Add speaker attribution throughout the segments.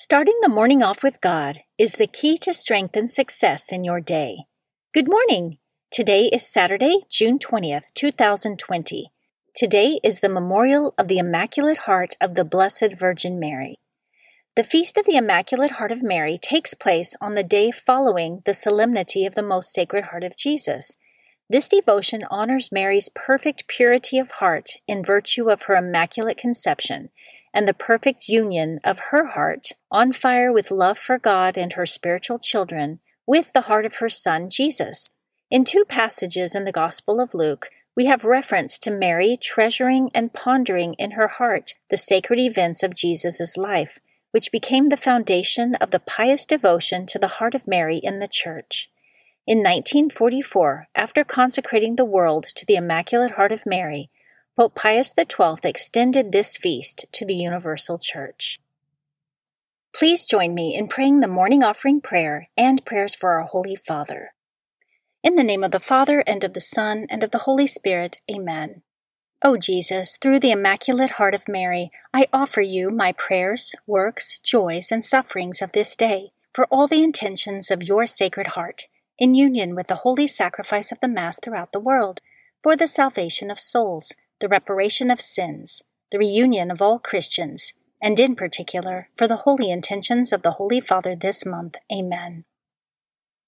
Speaker 1: Starting the morning off with God is the key to strength and success in your day. Good morning. Today is Saturday, June 20th, 2020. Today is the memorial of the Immaculate Heart of the Blessed Virgin Mary. The Feast of the Immaculate Heart of Mary takes place on the day following the Solemnity of the Most Sacred Heart of Jesus. This devotion honors Mary's perfect purity of heart in virtue of her Immaculate Conception and the perfect union of her heart, on fire with love for God and her spiritual children, with the heart of her Son, Jesus. In two passages in the Gospel of Luke, we have reference to Mary treasuring and pondering in her heart the sacred events of Jesus' life, which became the foundation of the pious devotion to the heart of Mary in the Church. In 1944, after consecrating the world to the Immaculate Heart of Mary, Pope Pius XII extended this feast to the Universal Church. Please join me in praying the morning offering prayer and prayers for our Holy Father. In the name of the Father, and of the Son, and of the Holy Spirit, Amen. O Jesus, through the Immaculate Heart of Mary, I offer you my prayers, works, joys, and sufferings of this day, for all the intentions of your Sacred Heart, in union with the holy sacrifice of the Mass throughout the world, for the salvation of souls the reparation of sins, the reunion of all Christians, and in particular for the holy intentions of the Holy Father this month. Amen.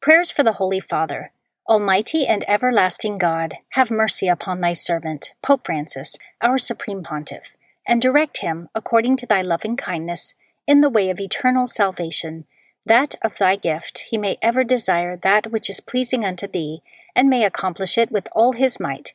Speaker 1: Prayers for the Holy Father. Almighty and everlasting God, have mercy upon thy servant, Pope Francis, our Supreme Pontiff, and direct him, according to thy loving kindness, in the way of eternal salvation, that of thy gift he may ever desire that which is pleasing unto thee, and may accomplish it with all his might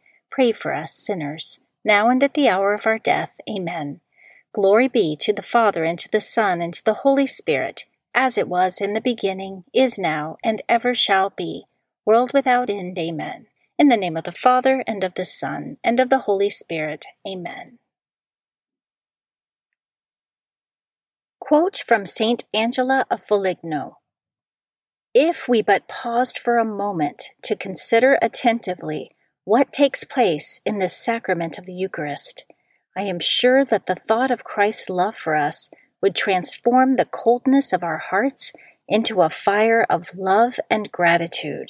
Speaker 1: Pray for us sinners, now and at the hour of our death. Amen. Glory be to the Father, and to the Son, and to the Holy Spirit, as it was in the beginning, is now, and ever shall be, world without end. Amen. In the name of the Father, and of the Son, and of the Holy Spirit. Amen. Quote from Saint Angela of Foligno If we but paused for a moment to consider attentively what takes place in this sacrament of the Eucharist, I am sure that the thought of Christ's love for us would transform the coldness of our hearts into a fire of love and gratitude.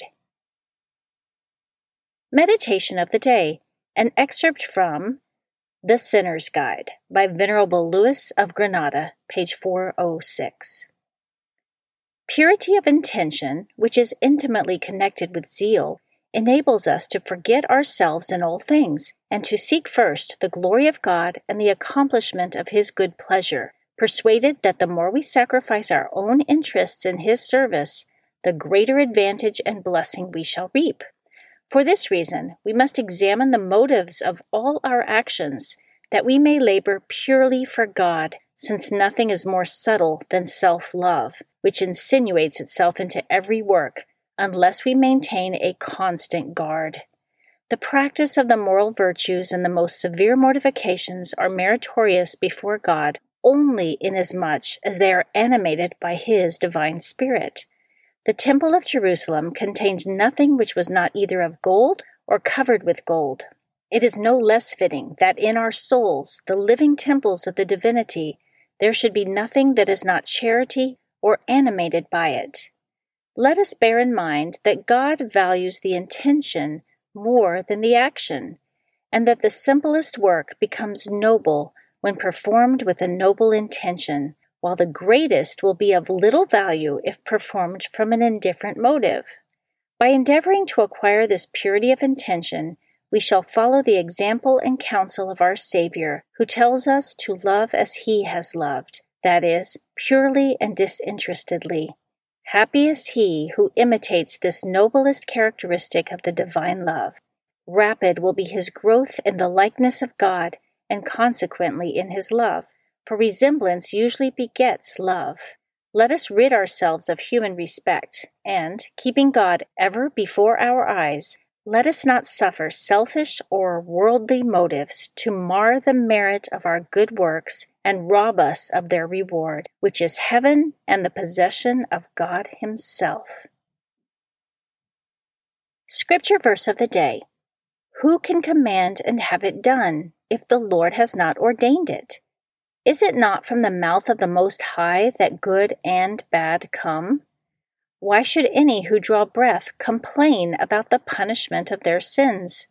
Speaker 1: Meditation of the Day, an excerpt from The Sinner's Guide by Venerable Louis of Granada, page 406. Purity of intention, which is intimately connected with zeal, enables us to forget ourselves in all things, and to seek first the glory of God and the accomplishment of His good pleasure, persuaded that the more we sacrifice our own interests in His service, the greater advantage and blessing we shall reap. For this reason, we must examine the motives of all our actions, that we may labor purely for God, since nothing is more subtle than self love, which insinuates itself into every work unless we maintain a constant guard. The practice of the moral virtues and the most severe mortifications are meritorious before God only inasmuch as they are animated by His divine Spirit. The Temple of Jerusalem contains nothing which was not either of gold or covered with gold. It is no less fitting that in our souls, the living temples of the divinity, there should be nothing that is not charity or animated by it let us bear in mind that God values the intention more than the action, and that the simplest work becomes noble when performed with a noble intention, while the greatest will be of little value if performed from an indifferent motive. By endeavoring to acquire this purity of intention, we shall follow the example and counsel of our Savior, who tells us to love as He has loved, that is, purely and disinterestedly. Happy is he who imitates this noblest characteristic of the divine love. Rapid will be his growth in the likeness of God and consequently in his love, for resemblance usually begets love. Let us rid ourselves of human respect, and, keeping God ever before our eyes, let us not suffer selfish or worldly motives to mar the merit of our good works and rob us of their reward, which is heaven and the possession of God Himself. Scripture verse of the day Who can command and have it done if the Lord has not ordained it? Is it not from the mouth of the Most High that good and bad come? Why should any who draw breath complain about the punishment of their sins?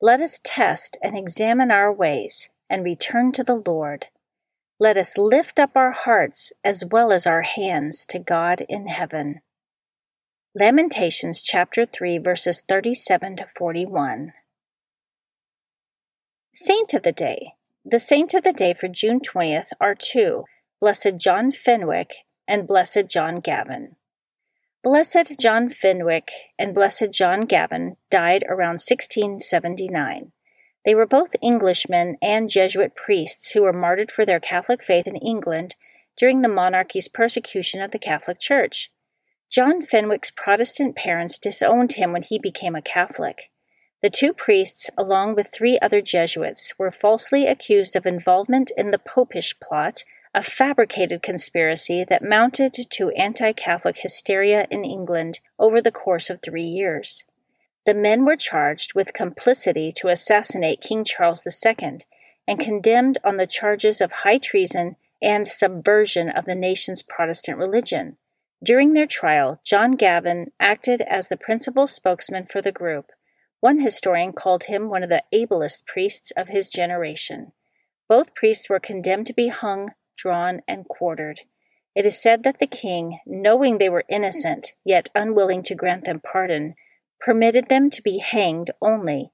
Speaker 1: Let us test and examine our ways and return to the Lord. Let us lift up our hearts as well as our hands to God in heaven. Lamentations chapter 3 verses 37 to 41. Saint of the Day the saints of the day for June 20th are two Blessed John Fenwick and Blessed John Gavin. Blessed John Fenwick and Blessed John Gavin died around 1679. They were both Englishmen and Jesuit priests who were martyred for their Catholic faith in England during the monarchy's persecution of the Catholic Church. John Fenwick's Protestant parents disowned him when he became a Catholic. The two priests, along with three other Jesuits, were falsely accused of involvement in the Popish plot, a fabricated conspiracy that mounted to anti Catholic hysteria in England over the course of three years. The men were charged with complicity to assassinate King Charles II and condemned on the charges of high treason and subversion of the nation's Protestant religion. During their trial, John Gavin acted as the principal spokesman for the group one historian called him one of the ablest priests of his generation. Both priests were condemned to be hung, drawn, and quartered. It is said that the king, knowing they were innocent, yet unwilling to grant them pardon, permitted them to be hanged only.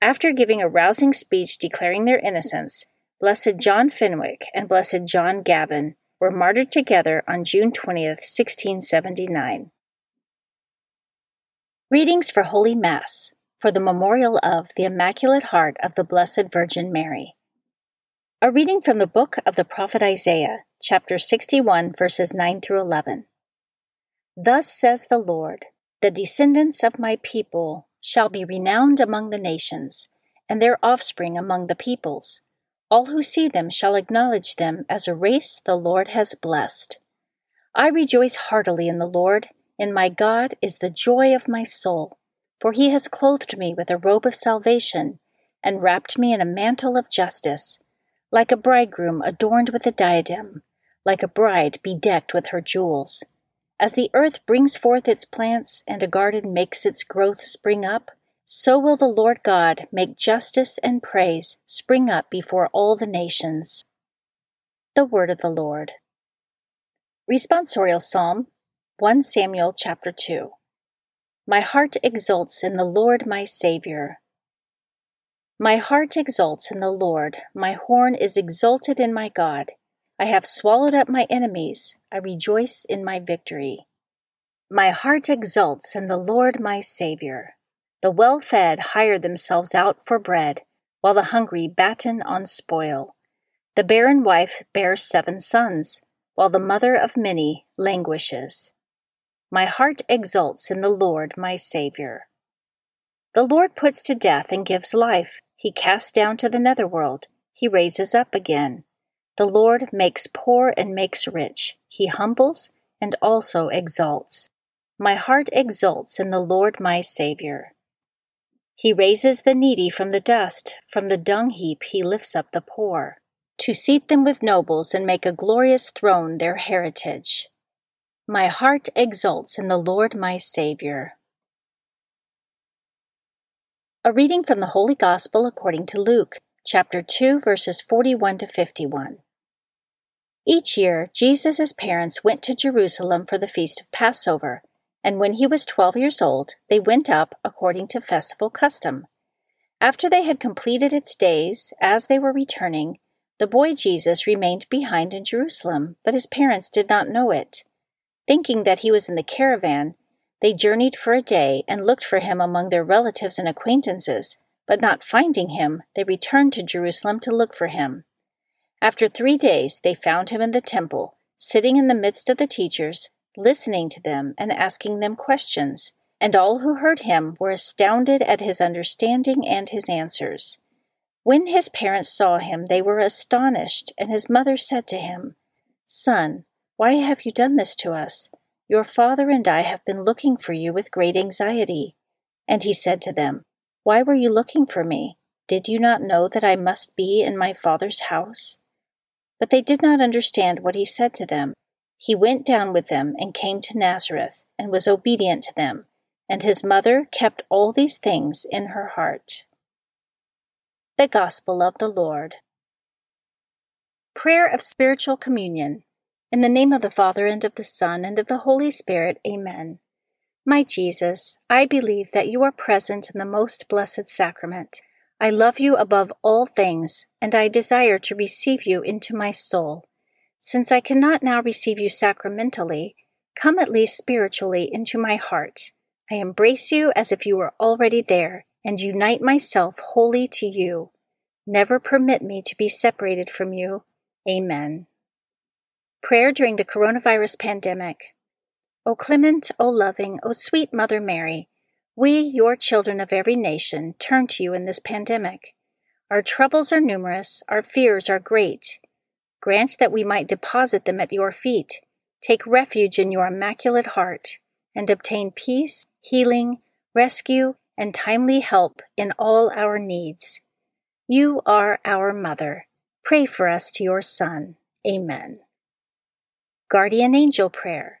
Speaker 1: After giving a rousing speech declaring their innocence, Blessed John Fenwick and Blessed John Gavin were martyred together on June 20th, 1679. Readings for Holy Mass for the memorial of the Immaculate Heart of the Blessed Virgin Mary. A reading from the book of the prophet Isaiah, chapter 61, verses 9 through 11. Thus says the Lord The descendants of my people shall be renowned among the nations, and their offspring among the peoples. All who see them shall acknowledge them as a race the Lord has blessed. I rejoice heartily in the Lord, in my God is the joy of my soul. For he has clothed me with a robe of salvation, and wrapped me in a mantle of justice, like a bridegroom adorned with a diadem, like a bride bedecked with her jewels. As the earth brings forth its plants, and a garden makes its growth spring up, so will the Lord God make justice and praise spring up before all the nations. The Word of the Lord. Responsorial Psalm 1 Samuel chapter 2. My heart exults in the Lord my Saviour. My heart exults in the Lord, my horn is exalted in my God. I have swallowed up my enemies, I rejoice in my victory. My heart exults in the Lord my Saviour. The well fed hire themselves out for bread, while the hungry batten on spoil. The barren wife bears seven sons, while the mother of many languishes. My heart exults in the Lord my Saviour. The Lord puts to death and gives life. He casts down to the netherworld. He raises up again. The Lord makes poor and makes rich. He humbles and also exalts. My heart exults in the Lord my Saviour. He raises the needy from the dust, from the dung heap he lifts up the poor, to seat them with nobles and make a glorious throne their heritage. My heart exults in the Lord my Saviour. A reading from the Holy Gospel according to Luke, chapter 2, verses 41 to 51. Each year, Jesus' parents went to Jerusalem for the feast of Passover, and when he was twelve years old, they went up according to festival custom. After they had completed its days, as they were returning, the boy Jesus remained behind in Jerusalem, but his parents did not know it. Thinking that he was in the caravan, they journeyed for a day and looked for him among their relatives and acquaintances, but not finding him, they returned to Jerusalem to look for him. After three days, they found him in the temple, sitting in the midst of the teachers, listening to them and asking them questions. And all who heard him were astounded at his understanding and his answers. When his parents saw him, they were astonished, and his mother said to him, Son, why have you done this to us? Your father and I have been looking for you with great anxiety. And he said to them, Why were you looking for me? Did you not know that I must be in my father's house? But they did not understand what he said to them. He went down with them and came to Nazareth, and was obedient to them. And his mother kept all these things in her heart. The Gospel of the Lord. Prayer of Spiritual Communion. In the name of the Father, and of the Son, and of the Holy Spirit, Amen. My Jesus, I believe that you are present in the most blessed sacrament. I love you above all things, and I desire to receive you into my soul. Since I cannot now receive you sacramentally, come at least spiritually into my heart. I embrace you as if you were already there and unite myself wholly to you. Never permit me to be separated from you. Amen. Prayer during the coronavirus pandemic. O clement, O loving, O sweet Mother Mary, we, your children of every nation, turn to you in this pandemic. Our troubles are numerous, our fears are great. Grant that we might deposit them at your feet, take refuge in your immaculate heart, and obtain peace, healing, rescue, and timely help in all our needs. You are our Mother. Pray for us to your Son. Amen. Guardian Angel Prayer.